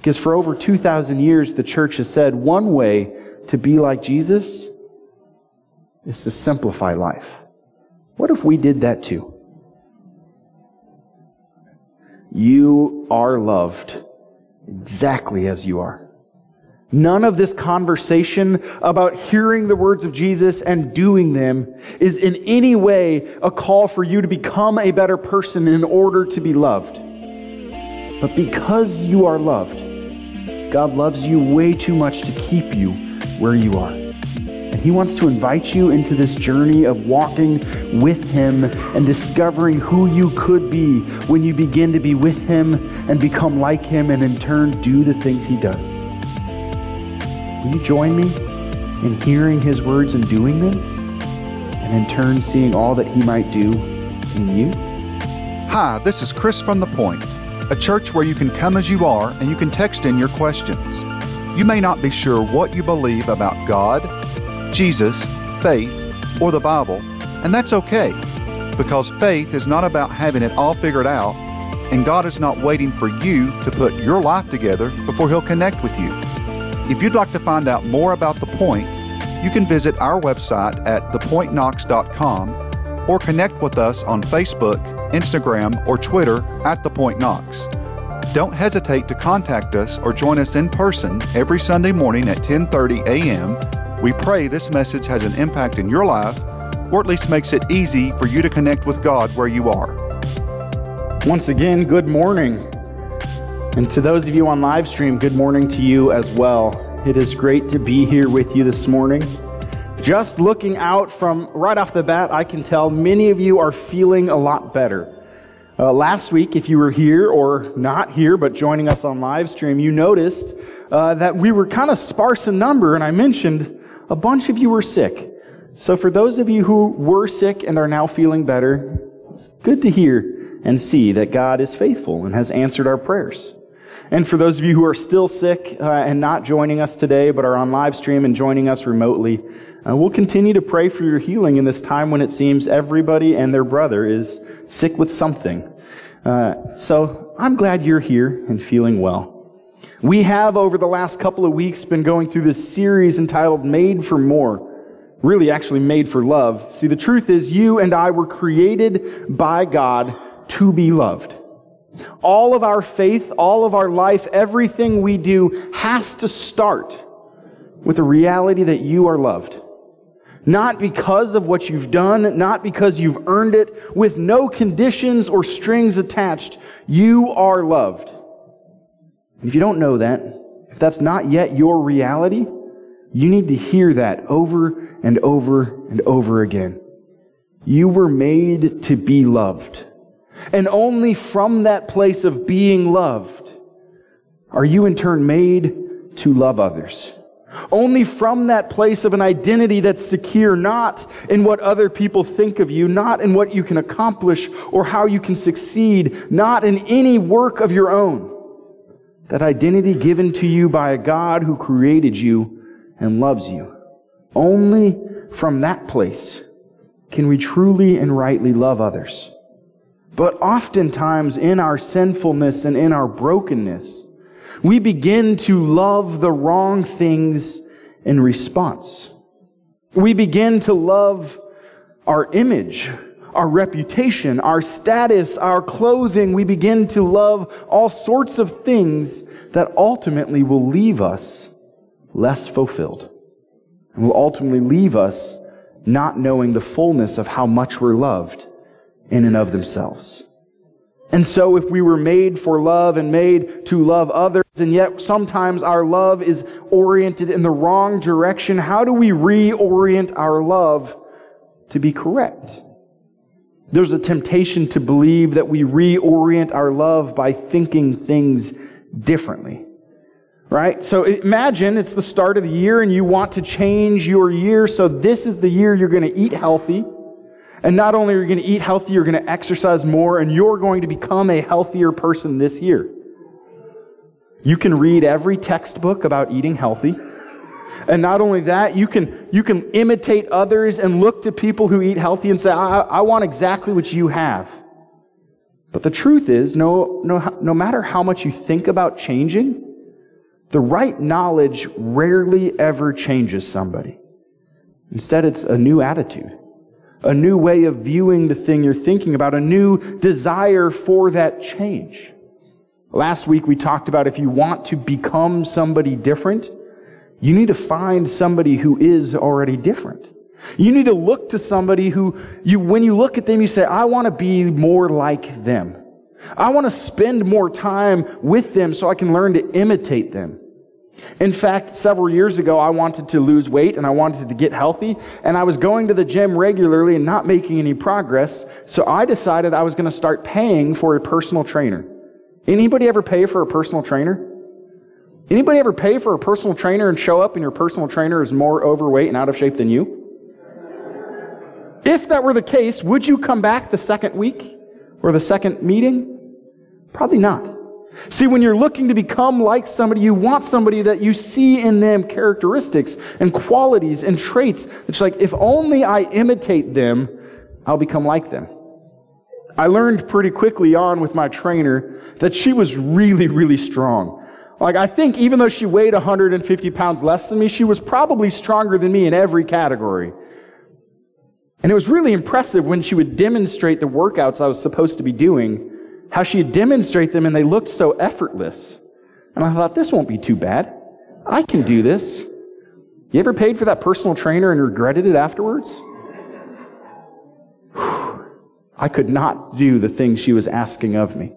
Because for over 2,000 years, the church has said one way to be like Jesus is to simplify life. What if we did that too? You are loved exactly as you are. None of this conversation about hearing the words of Jesus and doing them is in any way a call for you to become a better person in order to be loved. But because you are loved, God loves you way too much to keep you where you are. And He wants to invite you into this journey of walking with Him and discovering who you could be when you begin to be with Him and become like Him and in turn do the things He does. Will you join me in hearing His words and doing them? And in turn seeing all that He might do in you? Hi, this is Chris from The Point a church where you can come as you are and you can text in your questions. You may not be sure what you believe about God, Jesus, faith, or the Bible, and that's okay because faith is not about having it all figured out, and God is not waiting for you to put your life together before He'll connect with you. If you'd like to find out more about The Point, you can visit our website at thepointknox.com or connect with us on Facebook Instagram, or Twitter at The Point Knox. Don't hesitate to contact us or join us in person every Sunday morning at 10:30 a.m. We pray this message has an impact in your life or at least makes it easy for you to connect with God where you are. Once again, good morning. And to those of you on live stream, good morning to you as well. It is great to be here with you this morning. Just looking out from right off the bat, I can tell many of you are feeling a lot better. Uh, last week, if you were here or not here, but joining us on live stream, you noticed uh, that we were kind of sparse in number, and I mentioned a bunch of you were sick. So for those of you who were sick and are now feeling better, it's good to hear and see that God is faithful and has answered our prayers. And for those of you who are still sick uh, and not joining us today, but are on live stream and joining us remotely, uh, we'll continue to pray for your healing in this time when it seems everybody and their brother is sick with something. Uh, so I'm glad you're here and feeling well. We have, over the last couple of weeks, been going through this series entitled Made for More. Really, actually, made for love. See, the truth is, you and I were created by God to be loved. All of our faith, all of our life, everything we do has to start with the reality that you are loved. Not because of what you've done, not because you've earned it, with no conditions or strings attached. You are loved. If you don't know that, if that's not yet your reality, you need to hear that over and over and over again. You were made to be loved. And only from that place of being loved are you in turn made to love others. Only from that place of an identity that's secure, not in what other people think of you, not in what you can accomplish or how you can succeed, not in any work of your own. That identity given to you by a God who created you and loves you. Only from that place can we truly and rightly love others. But oftentimes in our sinfulness and in our brokenness, we begin to love the wrong things in response. We begin to love our image, our reputation, our status, our clothing. We begin to love all sorts of things that ultimately will leave us less fulfilled and will ultimately leave us not knowing the fullness of how much we're loved in and of themselves. And so if we were made for love and made to love others, and yet sometimes our love is oriented in the wrong direction, how do we reorient our love to be correct? There's a temptation to believe that we reorient our love by thinking things differently. Right? So imagine it's the start of the year and you want to change your year. So this is the year you're going to eat healthy. And not only are you going to eat healthy, you're going to exercise more, and you're going to become a healthier person this year. You can read every textbook about eating healthy. And not only that, you can, you can imitate others and look to people who eat healthy and say, I, I want exactly what you have. But the truth is, no, no, no matter how much you think about changing, The right knowledge rarely ever changes somebody. Instead, it's a new attitude, a new way of viewing the thing you're thinking about, a new desire for that change. Last week we talked about if you want to become somebody different, you need to find somebody who is already different. You need to look to somebody who you, when you look at them, you say, I want to be more like them. I want to spend more time with them so I can learn to imitate them. In fact, several years ago, I wanted to lose weight and I wanted to get healthy, and I was going to the gym regularly and not making any progress, so I decided I was going to start paying for a personal trainer. Anybody ever pay for a personal trainer? Anybody ever pay for a personal trainer and show up and your personal trainer is more overweight and out of shape than you? If that were the case, would you come back the second week or the second meeting? Probably not. See, when you're looking to become like somebody, you want somebody that you see in them characteristics and qualities and traits. It's like, if only I imitate them, I'll become like them. I learned pretty quickly on with my trainer that she was really, really strong. Like, I think even though she weighed 150 pounds less than me, she was probably stronger than me in every category. And it was really impressive when she would demonstrate the workouts I was supposed to be doing, how she'd demonstrate them and they looked so effortless. And I thought, this won't be too bad. I can do this. You ever paid for that personal trainer and regretted it afterwards? I could not do the things she was asking of me.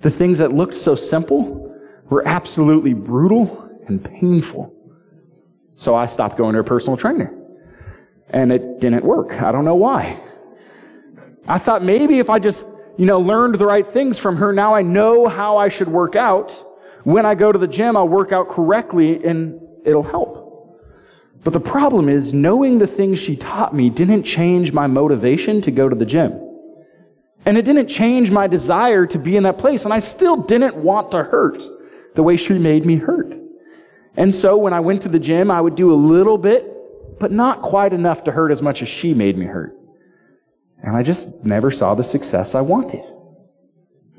The things that looked so simple were absolutely brutal and painful. So I stopped going to a personal trainer and it didn't work. I don't know why. I thought maybe if I just, you know, learned the right things from her, now I know how I should work out. When I go to the gym, I'll work out correctly and it'll help. But the problem is, knowing the things she taught me didn't change my motivation to go to the gym. And it didn't change my desire to be in that place. And I still didn't want to hurt the way she made me hurt. And so when I went to the gym, I would do a little bit but not quite enough to hurt as much as she made me hurt. And I just never saw the success I wanted.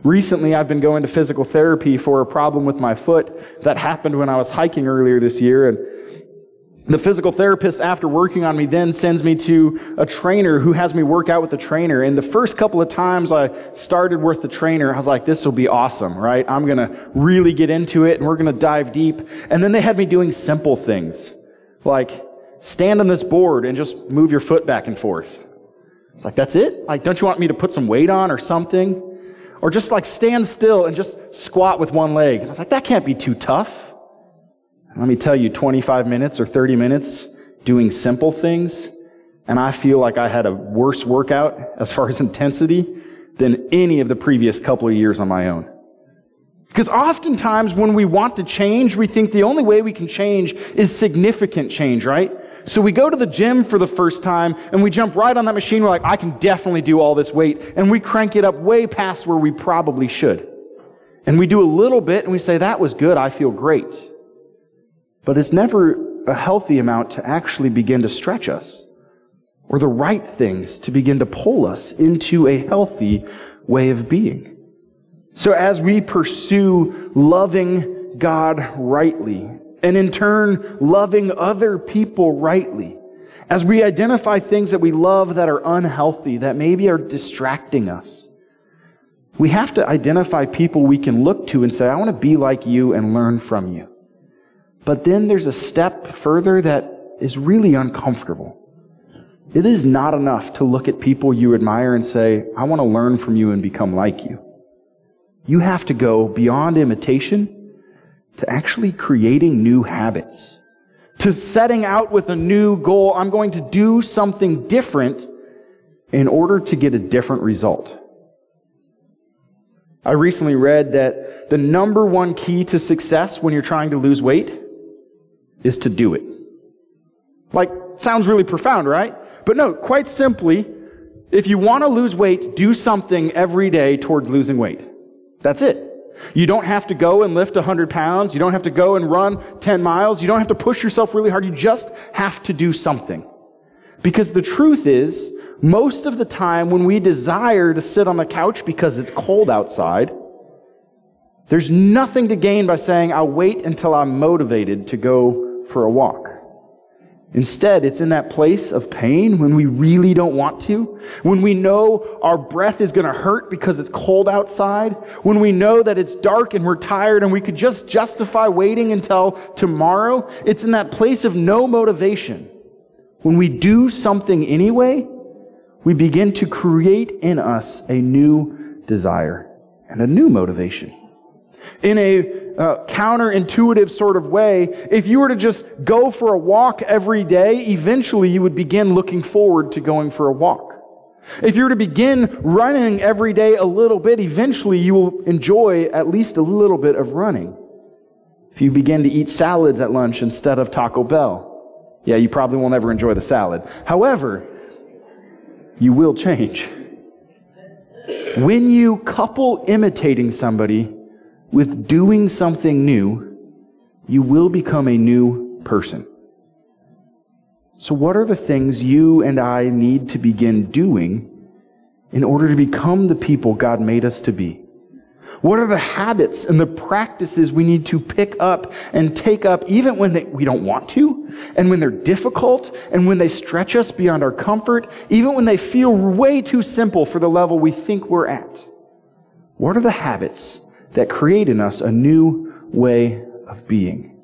Recently, I've been going to physical therapy for a problem with my foot that happened when I was hiking earlier this year. And the physical therapist, after working on me, then sends me to a trainer who has me work out with a trainer. And the first couple of times I started with the trainer, I was like, this will be awesome, right? I'm going to really get into it and we're going to dive deep. And then they had me doing simple things like stand on this board and just move your foot back and forth. It's like, that's it? Like, don't you want me to put some weight on or something? Or just like stand still and just squat with one leg. And I was like, that can't be too tough. And let me tell you, 25 minutes or 30 minutes doing simple things, and I feel like I had a worse workout as far as intensity than any of the previous couple of years on my own. Because oftentimes when we want to change, we think the only way we can change is significant change, right? So we go to the gym for the first time and we jump right on that machine. We're like, I can definitely do all this weight. And we crank it up way past where we probably should. And we do a little bit and we say, that was good. I feel great. But it's never a healthy amount to actually begin to stretch us or the right things to begin to pull us into a healthy way of being. So as we pursue loving God rightly, and in turn, loving other people rightly, as we identify things that we love that are unhealthy, that maybe are distracting us, we have to identify people we can look to and say, I want to be like you and learn from you. But then there's a step further that is really uncomfortable. It is not enough to look at people you admire and say, I want to learn from you and become like you. You have to go beyond imitation to actually creating new habits, to setting out with a new goal. I'm going to do something different in order to get a different result. I recently read that the number one key to success when you're trying to lose weight is to do it. Like, sounds really profound, right? But no, quite simply, if you want to lose weight, do something every day towards losing weight. That's it. You don't have to go and lift 100 pounds. You don't have to go and run 10 miles. You don't have to push yourself really hard. You just have to do something. Because the truth is, most of the time when we desire to sit on the couch because it's cold outside, There's nothing to gain by saying, I'll wait until I'm motivated to go for a walk. Instead, it's in that place of pain when we really don't want to, when we know our breath is going to hurt because it's cold outside, when we know that it's dark and we're tired and we could just justify waiting until tomorrow. It's in that place of no motivation. When we do something anyway, we begin to create in us a new desire and a new motivation. In a uh, counterintuitive sort of way, if you were to just go for a walk every day, eventually you would begin looking forward to going for a walk. If you were to begin running every day a little bit, eventually you will enjoy at least a little bit of running. If you begin to eat salads at lunch instead of Taco Bell, yeah, you probably will never enjoy the salad. However, you will change. When you couple imitating somebody with doing something new, you will become a new person. So, what are the things you and I need to begin doing in order to become the people God made us to be? What are the habits and the practices we need to pick up and take up even when they, we don't want to, and when they're difficult, and when they stretch us beyond our comfort, even when they feel way too simple for the level we think we're at? What are the habits that create in us a new way of being.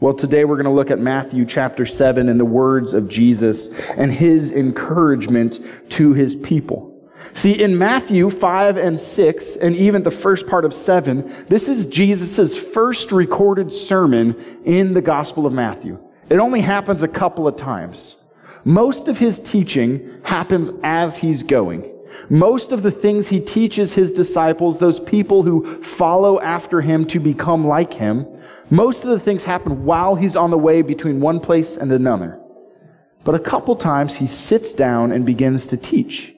Well, today we're going to look at Matthew chapter 7 and the words of Jesus and his encouragement to his people. See, in Matthew 5 and 6, and even the first part of 7, this is Jesus' first recorded sermon in the Gospel of Matthew. It only happens a couple of times. Most of his teaching happens as he's going. Most of the things he teaches his disciples, those people who follow after him to become like him, most of the things happen while he's on the way between one place and another. But a couple times he sits down and begins to teach.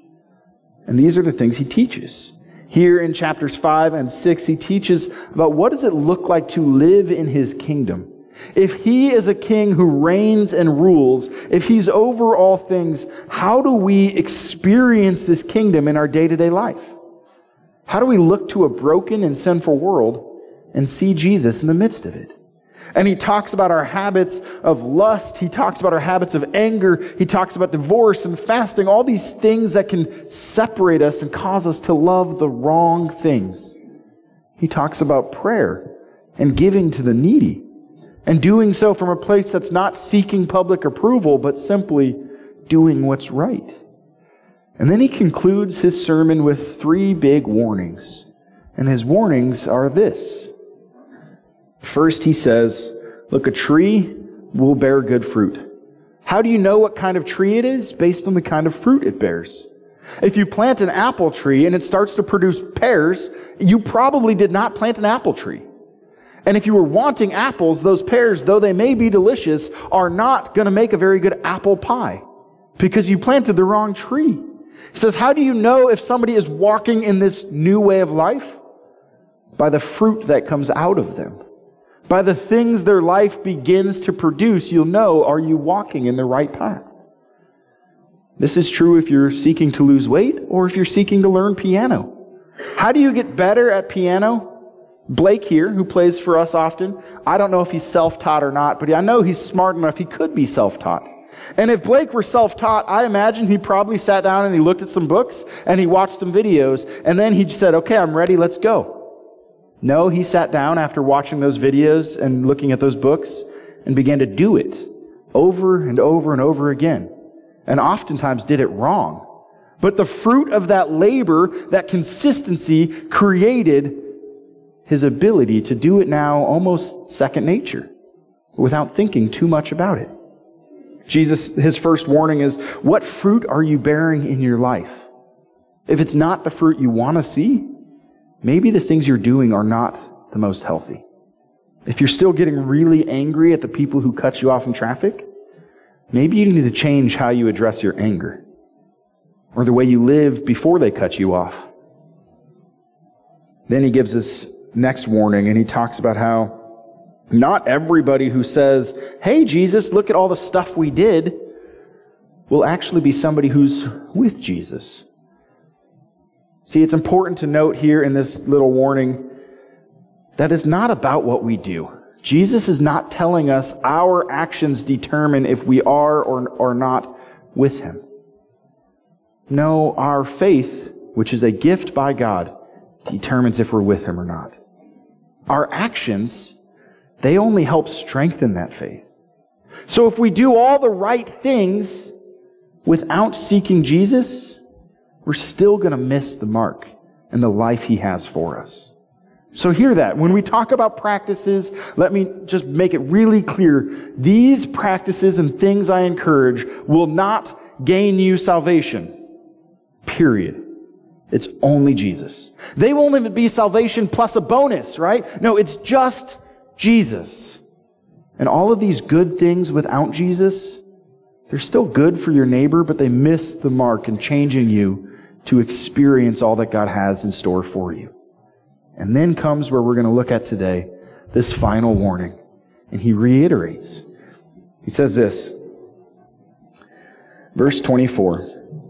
And these are the things he teaches. Here in chapters 5 and 6, he teaches about what does it look like to live in his kingdom. If he is a king who reigns and rules, if he's over all things, how do we experience this kingdom in our day to day life? How do we look to a broken and sinful world and see Jesus in the midst of it? And he talks about our habits of lust. He talks about our habits of anger. He talks about divorce and fasting, all these things that can separate us and cause us to love the wrong things. He talks about prayer and giving to the needy and doing so from a place that's not seeking public approval, but simply doing what's right. And then he concludes his sermon with three big warnings. And his warnings are this. First, he says, Look, a tree will bear good fruit. How do you know what kind of tree it is? Based on the kind of fruit it bears. If you plant an apple tree and it starts to produce pears, you probably did not plant an apple tree. And if you were wanting apples, those pears, though they may be delicious, are not going to make a very good apple pie because you planted the wrong tree. He says, How do you know if somebody is walking in this new way of life? By the fruit that comes out of them. By the things their life begins to produce, you'll know are you walking in the right path? This is true if you're seeking to lose weight or if you're seeking to learn piano. How do you get better at piano? Blake here, who plays for us often, I don't know if he's self taught or not, but I know he's smart enough he could be self taught. And if Blake were self taught, I imagine he probably sat down and he looked at some books and he watched some videos and then he said, okay, I'm ready, let's go. No, he sat down after watching those videos and looking at those books and began to do it over and over and over again. And oftentimes did it wrong. But the fruit of that labor, that consistency created his ability to do it now almost second nature without thinking too much about it. Jesus, his first warning is, what fruit are you bearing in your life? If it's not the fruit you want to see, maybe the things you're doing are not the most healthy. If you're still getting really angry at the people who cut you off in traffic, maybe you need to change how you address your anger or the way you live before they cut you off. Then he gives us next warning, and he talks about how not everybody who says, Hey, Jesus, look at all the stuff we did, will actually be somebody who's with Jesus. See, it's important to note here in this little warning that is not about what we do. Jesus is not telling us our actions determine if we are or are not with him. No, our faith, which is a gift by God, determines if we're with him or not. Our actions, they only help strengthen that faith. So if we do all the right things without seeking Jesus, we're still going to miss the mark and the life he has for us. So hear that. When we talk about practices, let me just make it really clear. These practices and things I encourage will not gain you salvation. Period. It's only Jesus. They won't even be salvation plus a bonus, right? No, it's just Jesus. And all of these good things without Jesus, they're still good for your neighbor, but they miss the mark in changing you to experience all that God has in store for you. And then comes where we're going to look at today, this final warning. And he reiterates. He says this, verse 24.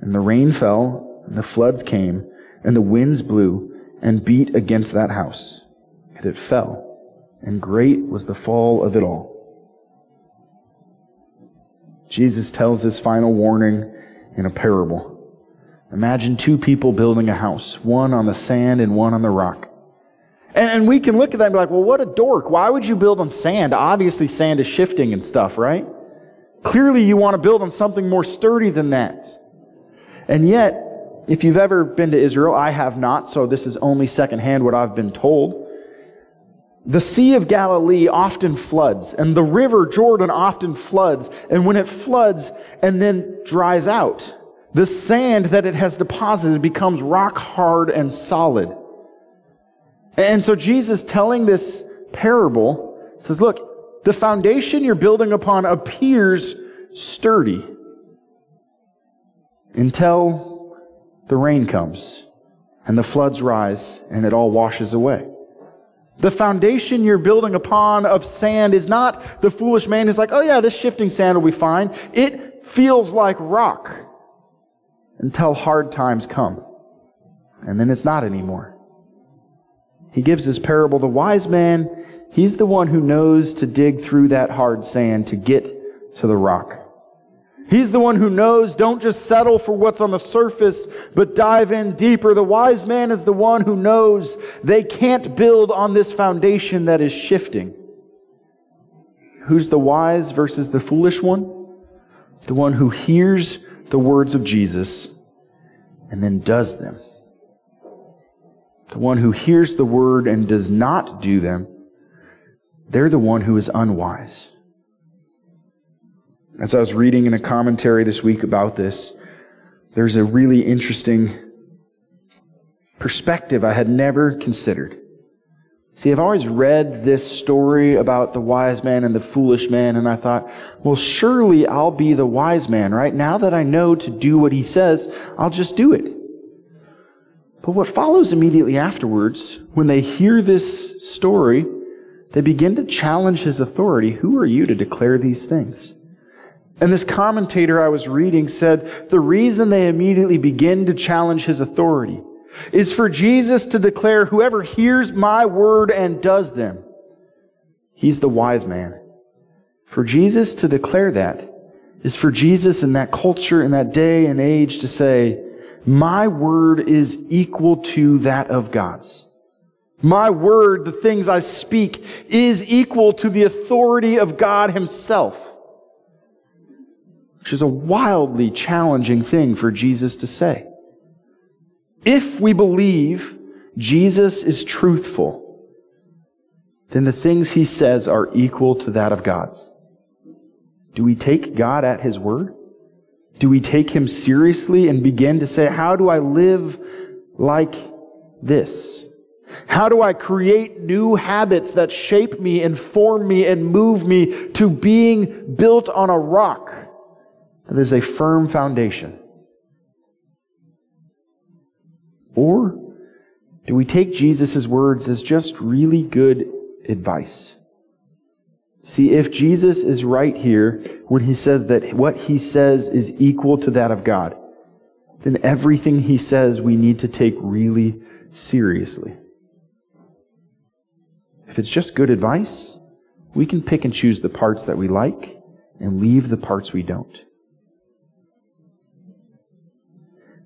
And the rain fell, and the floods came, and the winds blew and beat against that house. And it fell, and great was the fall of it all. Jesus tells his final warning in a parable. Imagine two people building a house, one on the sand and one on the rock. And, we can look at that and be like, well, what a dork. Why would you build on sand? Obviously, sand is shifting and stuff, right? Clearly, you want to build on something more sturdy than that. And yet, if you've ever been to Israel, I have not, so this is only secondhand what I've been told. The Sea of Galilee often floods, and the River Jordan often floods, and when it floods and then dries out, the sand that it has deposited becomes rock hard and solid. And so Jesus telling this parable says, look, the foundation you're building upon appears sturdy until the rain comes and the floods rise and it all washes away. The foundation you're building upon of sand is not the foolish man who's like, oh yeah, this shifting sand will be fine. It feels like rock until hard times come. And then it's not anymore. He gives this parable. The wise man, he's the one who knows to dig through that hard sand to get to the rock. He's the one who knows don't just settle for what's on the surface, but dive in deeper. The wise man is the one who knows they can't build on this foundation that is shifting. Who's the wise versus the foolish one? The one who hears the words of Jesus and then does them. The one who hears the word and does not do them, they're the one who is unwise. As I was reading in a commentary this week about this, there's a really interesting perspective I had never considered. See, I've always read this story about the wise man and the foolish man, and I thought, well, surely I'll be the wise man, right? Now that I know to do what he says, I'll just do it. But what follows immediately afterwards, when they hear this story, they begin to challenge his authority. Who are you to declare these things? And this commentator I was reading said the reason they immediately begin to challenge his authority is for Jesus to declare, whoever hears my word and does them, he's the wise man. For Jesus to declare that is for Jesus in that culture, in that day and age to say, my word is equal to that of God's. My word, the things I speak, is equal to the authority of God himself. Which is a wildly challenging thing for Jesus to say. If we believe Jesus is truthful, then the things he says are equal to that of God's. Do we take God at his word? Do we take him seriously and begin to say, how do I live like this? How do I create new habits that shape me, inform me, and move me to being built on a rock that is a firm foundation? Or do we take Jesus' words as just really good advice? See, if Jesus is right here when he says that what he says is equal to that of God, then everything he says we need to take really seriously. If it's just good advice, we can pick and choose the parts that we like and leave the parts we don't.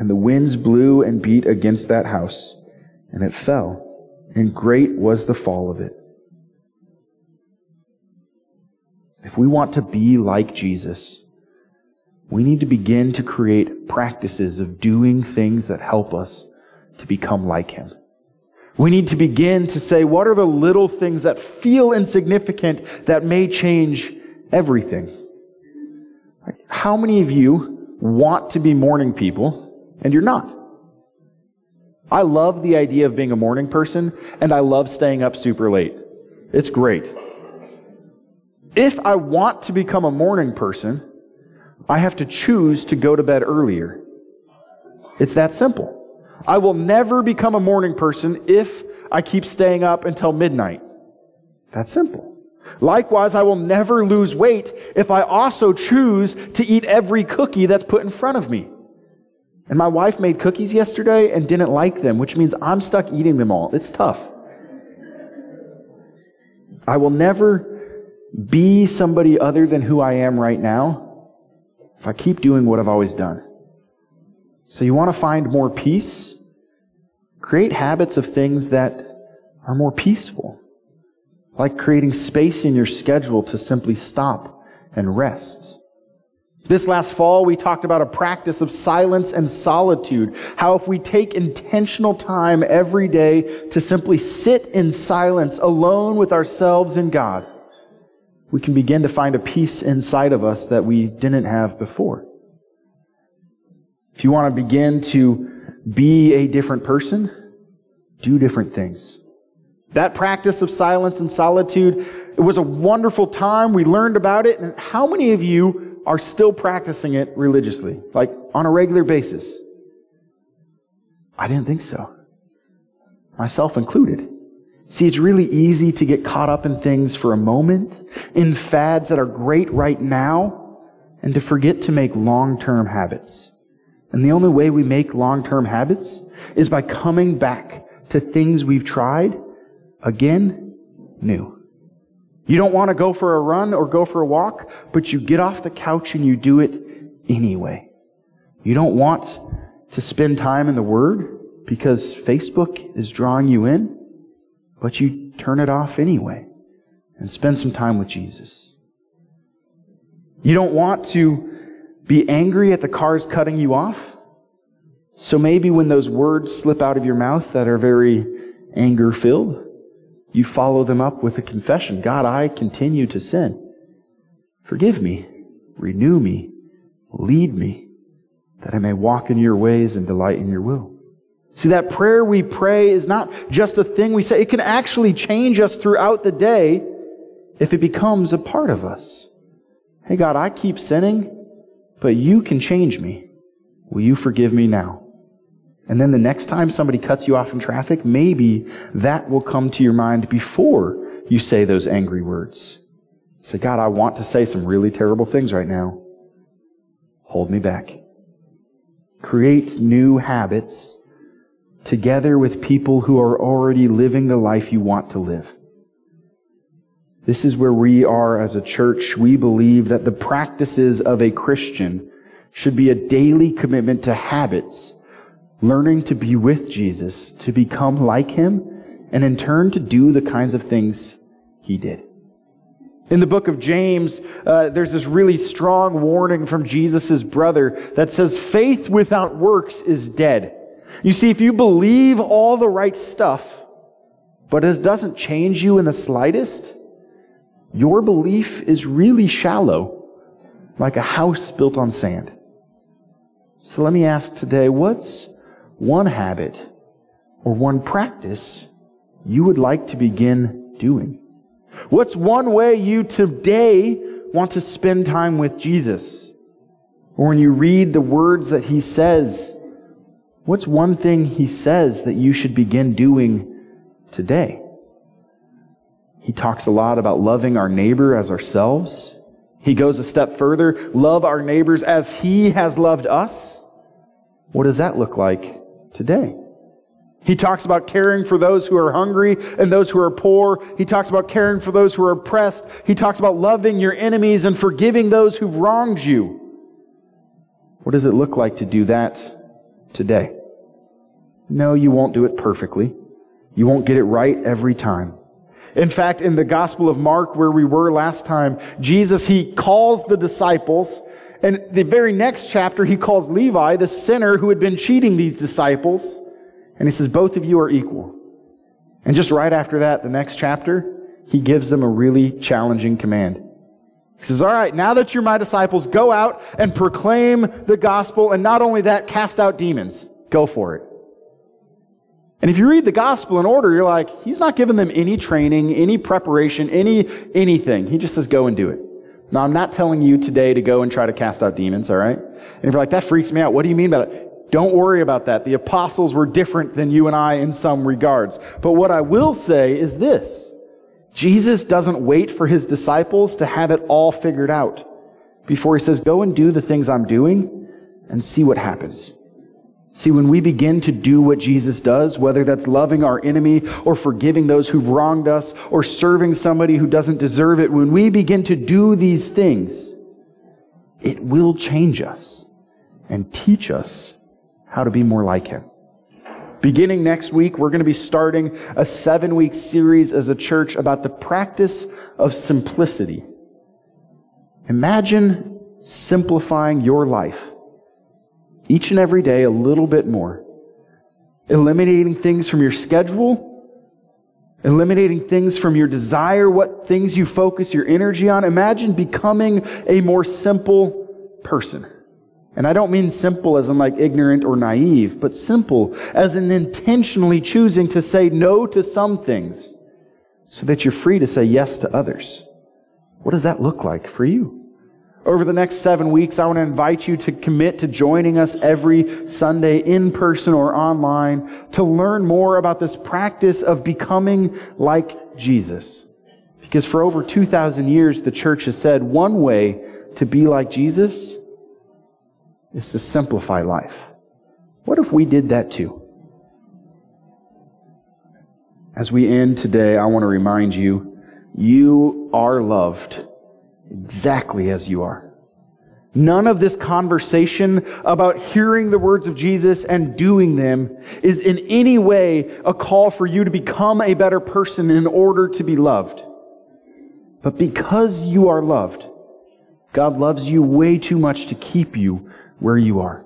and the winds blew and beat against that house, and it fell, and great was the fall of it. If we want to be like Jesus, we need to begin to create practices of doing things that help us to become like Him. We need to begin to say, what are the little things that feel insignificant that may change everything? How many of you want to be morning people and you're not? I love the idea of being a morning person and I love staying up super late. It's great. If I want to become a morning person, I have to choose to go to bed earlier. It's that simple. I will never become a morning person if I keep staying up until midnight. That's simple. Likewise, I will never lose weight if I also choose to eat every cookie that's put in front of me. And my wife made cookies yesterday and didn't like them, which means I'm stuck eating them all. It's tough. I will never be somebody other than who I am right now if I keep doing what I've always done. So you want to find more peace? Create habits of things that are more peaceful, like creating space in your schedule to simply stop and rest. This last fall, we talked about a practice of silence and solitude. How if we take intentional time every day to simply sit in silence alone with ourselves and God, we can begin to find a peace inside of us that we didn't have before. If you want to begin to be a different person, do different things. That practice of silence and solitude, it was a wonderful time. We learned about it. And how many of you are still practicing it religiously, like on a regular basis? I didn't think so. Myself included. See, it's really easy to get caught up in things for a moment, in fads that are great right now, and to forget to make long-term habits. And the only way we make long-term habits is by coming back to things we've tried again new. You don't want to go for a run or go for a walk, but you get off the couch and you do it anyway. You don't want to spend time in the Word because Facebook is drawing you in but you turn it off anyway and spend some time with Jesus. You don't want to be angry at the cars cutting you off. So maybe when those words slip out of your mouth that are very anger filled, you follow them up with a confession God, I continue to sin. Forgive me, renew me, lead me, that I may walk in your ways and delight in your will. See, that prayer we pray is not just a thing we say. It can actually change us throughout the day if it becomes a part of us. Hey, God, I keep sinning, but you can change me. Will you forgive me now? And then the next time somebody cuts you off in traffic, maybe that will come to your mind before you say those angry words. Say, God, I want to say some really terrible things right now. Hold me back. Create new habits together with people who are already living the life you want to live. This is where we are as a church. We believe that the practices of a Christian should be a daily commitment to habits, learning to be with Jesus, to become like Him, and in turn to do the kinds of things he did. In the book of James, uh, there's this really strong warning from Jesus' brother that says faith without works is dead. You see, if you believe all the right stuff, but it doesn't change you in the slightest, your belief is really shallow, like a house built on sand. So let me ask today, what's one habit or one practice you would like to begin doing? What's one way you today want to spend time with Jesus? Or when you read the words that he says, what's one thing he says that you should begin doing today? He talks a lot about loving our neighbor as ourselves. He goes a step further, love our neighbors as he has loved us. What does that look like today? He talks about caring for those who are hungry and those who are poor. He talks about caring for those who are oppressed. He talks about loving your enemies and forgiving those who've wronged you. What does it look like to do that today? No, you won't do it perfectly. You won't get it right every time. In fact, in the Gospel of Mark, where we were last time, Jesus, he calls the disciples, and the very next chapter, he calls Levi, the sinner who had been cheating these disciples, and he says, both of you are equal. And just right after that, the next chapter, he gives them a really challenging command. He says, all right, now that you're my disciples, go out and proclaim the gospel, and not only that, cast out demons. Go for it. And if you read the gospel in order, you're like, he's not giving them any training, any preparation, any anything. He just says, go and do it. Now, I'm not telling you today to go and try to cast out demons, all right? And if you're like, that freaks me out, what do you mean by that? Don't worry about that. The apostles were different than you and I in some regards. But what I will say is this. Jesus doesn't wait for his disciples to have it all figured out before he says, go and do the things I'm doing and see what happens. See, when we begin to do what Jesus does, whether that's loving our enemy or forgiving those who've wronged us or serving somebody who doesn't deserve it, when we begin to do these things, it will change us and teach us how to be more like Him. Beginning next week, we're going to be starting a seven week series as a church about the practice of simplicity. Imagine simplifying your life each and every day a little bit more. Eliminating things from your schedule, eliminating things from your desire, what things you focus your energy on. Imagine becoming a more simple person. And I don't mean simple as in like ignorant or naive, but simple as in intentionally choosing to say no to some things so that you're free to say yes to others. What does that look like for you? Over the next seven weeks, I want to invite you to commit to joining us every Sunday in person or online to learn more about this practice of becoming like Jesus. Because for over 2,000 years, the church has said one way to be like Jesus is to simplify life. What if we did that too? As we end today, I want to remind you, you are loved exactly as you are. None of this conversation about hearing the words of Jesus and doing them is in any way a call for you to become a better person in order to be loved. But because you are loved, God loves you way too much to keep you where you are.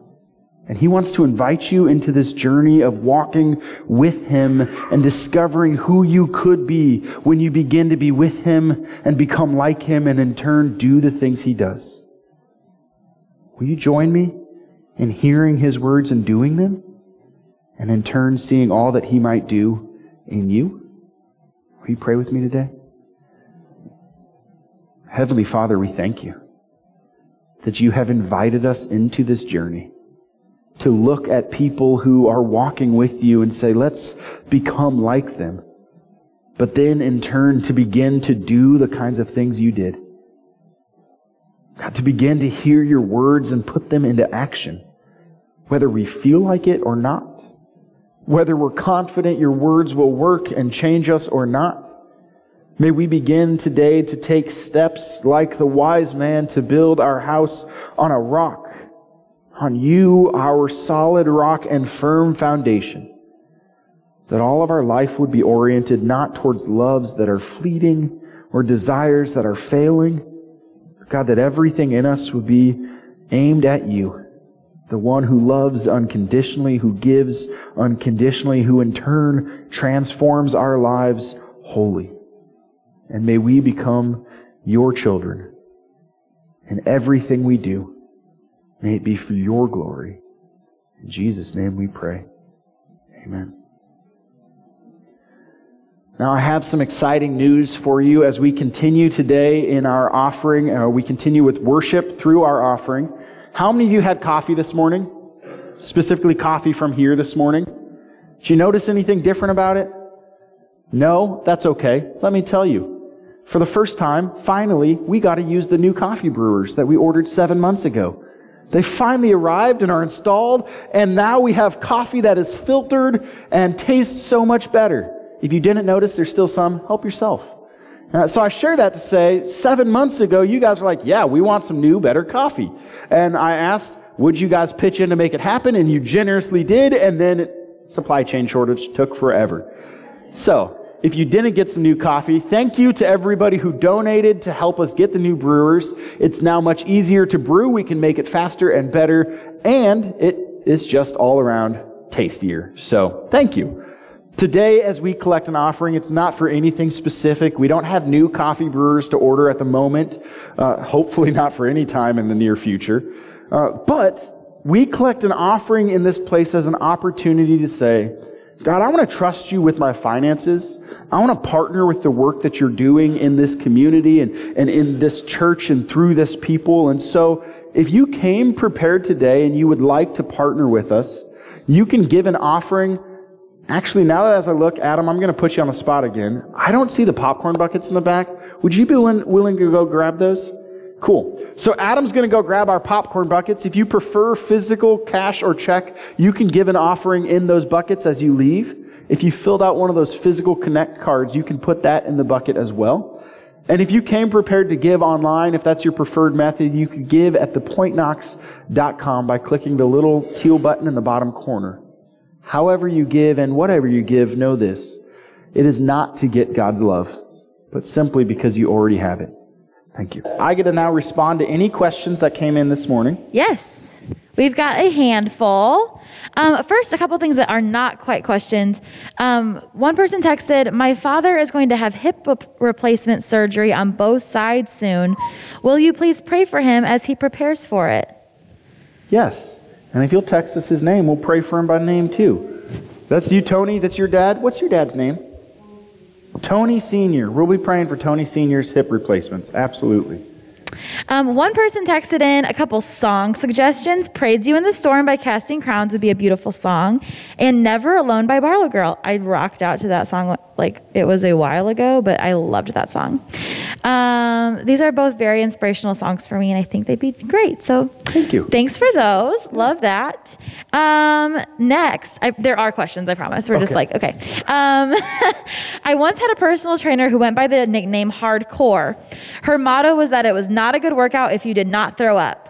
And He wants to invite you into this journey of walking with Him and discovering who you could be when you begin to be with Him and become like Him and in turn do the things He does. Will you join me in hearing His words and doing them? And in turn seeing all that He might do in you? Will you pray with me today? Heavenly Father, we thank you that you have invited us into this journey to look at people who are walking with you and say, let's become like them. But then in turn to begin to do the kinds of things you did. God, to begin to hear your words and put them into action, whether we feel like it or not, whether we're confident your words will work and change us or not. May we begin today to take steps like the wise man to build our house on a rock on you, our solid rock and firm foundation. that all of our life would be oriented not towards loves that are fleeting or desires that are failing. God, that everything in us would be aimed at you, the one who loves unconditionally, who gives unconditionally, who in turn transforms our lives wholly. And may we become your children. in everything we do, may it be for your glory. In Jesus' name we pray. Amen. Now, I have some exciting news for you as we continue today in our offering. Uh, we continue with worship through our offering. How many of you had coffee this morning? Specifically, coffee from here this morning? Did you notice anything different about it? No? That's okay. Let me tell you. For the first time, finally, we got to use the new coffee brewers that we ordered seven months ago. They finally arrived and are installed, and now we have coffee that is filtered and tastes so much better. If you didn't notice, there's still some. Help yourself. Uh, so I share that to say, seven months ago, you guys were like, yeah, we want some new, better coffee. And I asked, would you guys pitch in to make it happen? And you generously did, and then supply chain shortage took forever. So, if you didn't get some new coffee, thank you to everybody who donated to help us get the new brewers. It's now much easier to brew. We can make it faster and better, and it is just all around tastier. So, thank you. Today, as we collect an offering, it's not for anything specific. We don't have new coffee brewers to order at the moment. Uh, hopefully, not for any time in the near future. Uh, but we collect an offering in this place as an opportunity to say, God, I want to trust you with my finances. I want to partner with the work that you're doing in this community and, and in this church and through this people. And so, if you came prepared today and you would like to partner with us, you can give an offering Actually, now that as I look, Adam, I'm going to put you on the spot again. I don't see the popcorn buckets in the back. Would you be willing, willing to go grab those? Cool. So Adam's going to go grab our popcorn buckets. If you prefer physical cash or check, you can give an offering in those buckets as you leave. If you filled out one of those physical connect cards, you can put that in the bucket as well. And if you came prepared to give online, if that's your preferred method, you could give at thepointknox.com by clicking the little teal button in the bottom corner. However you give and whatever you give, know this. It is not to get God's love, but simply because you already have it. Thank you. I get to now respond to any questions that came in this morning. Yes, we've got a handful. Um, first, a couple things that are not quite questions. Um, one person texted, My father is going to have hip replacement surgery on both sides soon. Will you please pray for him as he prepares for it? Yes. And if you'll text us his name, we'll pray for him by name too. That's you, Tony. That's your dad. What's your dad's name? Tony Sr. We'll be praying for Tony Sr.'s hip replacements. Absolutely. Um, one person texted in a couple song suggestions. Praise You in the Storm by Casting Crowns would be a beautiful song. And Never Alone by Barlow Girl. I rocked out to that song like it was a while ago, but I loved that song. Um, these are both very inspirational songs for me, and I think they'd be great. So thank you. Thanks for those. Love that. Um, next, I, there are questions. I promise. We're okay. just like okay. Um, I once had a personal trainer who went by the nickname Hardcore. Her motto was that it was not a good workout if you did not throw up.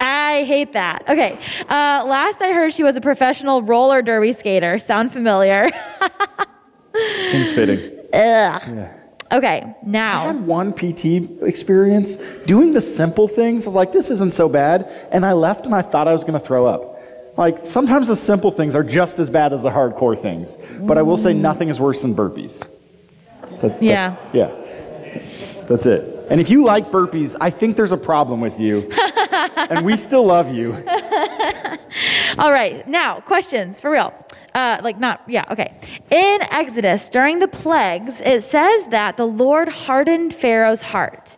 I hate that. Okay. Uh, last I heard, she was a professional roller derby skater. Sound familiar? Seems fitting. Ugh. Yeah. Okay, now. I had one PT experience doing the simple things. I was like, this isn't so bad. And I left and I thought I was going to throw up. Like, sometimes the simple things are just as bad as the hardcore things. But I will say nothing is worse than burpees. That, yeah. Yeah. That's it. And if you like burpees, I think there's a problem with you. and we still love you. All right, now, questions for real. Uh, like, not, yeah, okay. In Exodus, during the plagues, it says that the Lord hardened Pharaoh's heart.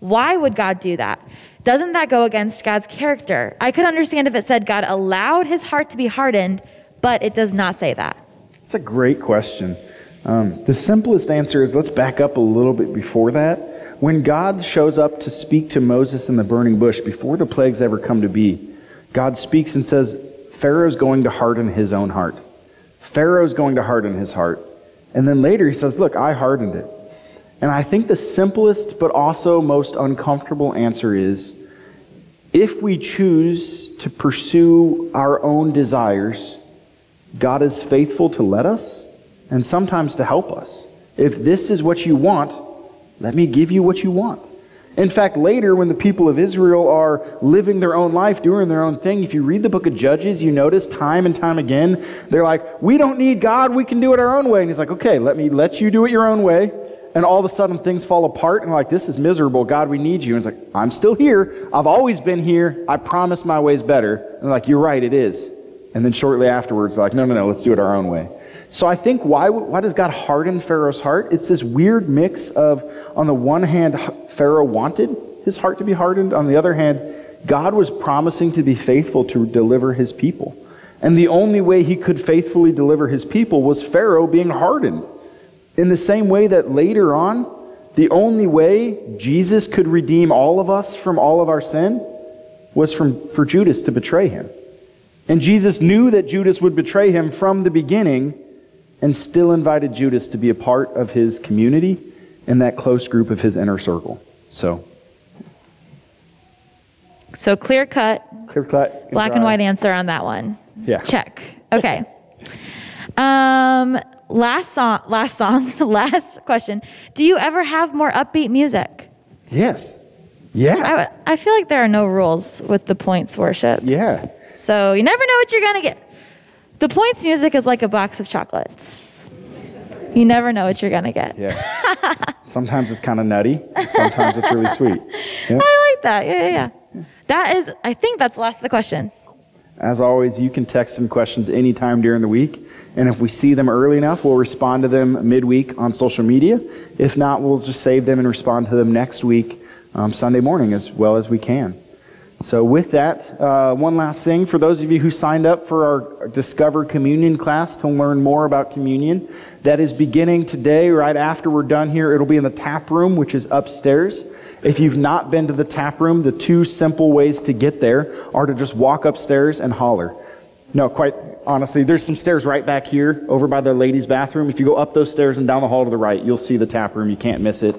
Why would God do that? Doesn't that go against God's character? I could understand if it said God allowed his heart to be hardened, but it does not say that. It's a great question. Um, the simplest answer is let's back up a little bit before that. When God shows up to speak to Moses in the burning bush, before the plagues ever come to be, God speaks and says, Pharaoh's going to harden his own heart. Pharaoh's going to harden his heart. And then later he says, Look, I hardened it. And I think the simplest but also most uncomfortable answer is if we choose to pursue our own desires, God is faithful to let us. and sometimes to help us. If this is what you want, let me give you what you want. In fact, later, when the people of Israel are living their own life, doing their own thing, if you read the book of Judges, you notice time and time again, they're like, We don't need God, we can do it our own way. And he's like, Okay, let me let you do it your own way. And all of a sudden, things fall apart, and like, This is miserable. God, we need you. And it's like, I'm still here. I've always been here. I promise my way's better. And like, You're right, it is. And then shortly afterwards, like, No, no, no, let's do it our own way. So I think why, why does God harden Pharaoh's heart? It's this weird mix of, on the one hand, Pharaoh wanted his heart to be hardened. On the other hand, God was promising to be faithful to deliver his people. And the only way he could faithfully deliver his people was Pharaoh being hardened. In the same way that later on, the only way Jesus could redeem all of us from all of our sin was from, for Judas to betray him. And Jesus knew that Judas would betray him from the beginning and still invited Judas to be a part of his community and that close group of his inner circle. So, So clear cut, clear cut, black and white answer on that one. Yeah. Check. Okay. um, last song. Last song. last question. Do you ever have more upbeat music? Yes. Yeah. I, I feel like there are no rules with the points worship. Yeah. So you never know what you're gonna get. The points music is like a box of chocolates. You never know what you're gonna get. Yeah. sometimes it's kind of nutty. Sometimes it's really sweet. Yeah. I like that. Yeah, yeah, yeah. That is. I think that's the last of the questions. As always, you can text in questions anytime during the week. And if we see them early enough, we'll respond to them midweek on social media. If not, we'll just save them and respond to them next week, um, Sunday morning, as well as we can. So, with that, uh, one last thing for those of you who signed up for our Discover Communion class to learn more about communion, that is beginning today, right after we're done here. It'll be in the tap room, which is upstairs. If you've not been to the tap room, the two simple ways to get there are to just walk upstairs and holler. No, quite honestly, there's some stairs right back here over by the ladies' bathroom. If you go up those stairs and down the hall to the right, you'll see the tap room. You can't miss it.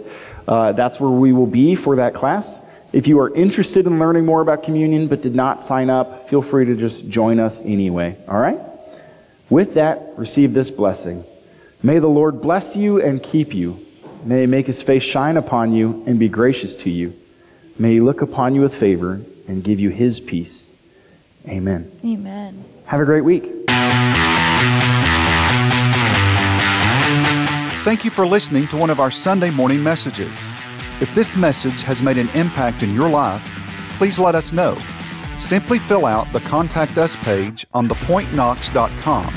Uh, that's where we will be for that class. If you are interested in learning more about communion but did not sign up, feel free to just join us anyway. All right? With that, receive this blessing. May the Lord bless you and keep you. May he make his face shine upon you and be gracious to you. May he look upon you with favor and give you his peace. Amen. Amen. Have a great week. Thank you for listening to one of our Sunday morning messages. If this message has made an impact in your life, please let us know. Simply fill out the Contact Us page on thepointknox.com.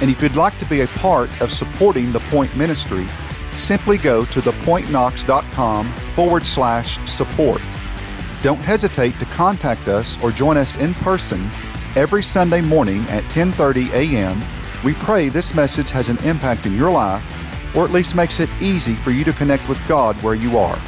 And if you'd like to be a part of supporting the Point Ministry, simply go to thepointknox.com forward slash support. Don't hesitate to contact us or join us in person every Sunday morning at 10:30 a.m. We pray this message has an impact in your life or at least makes it easy for you to connect with God where you are.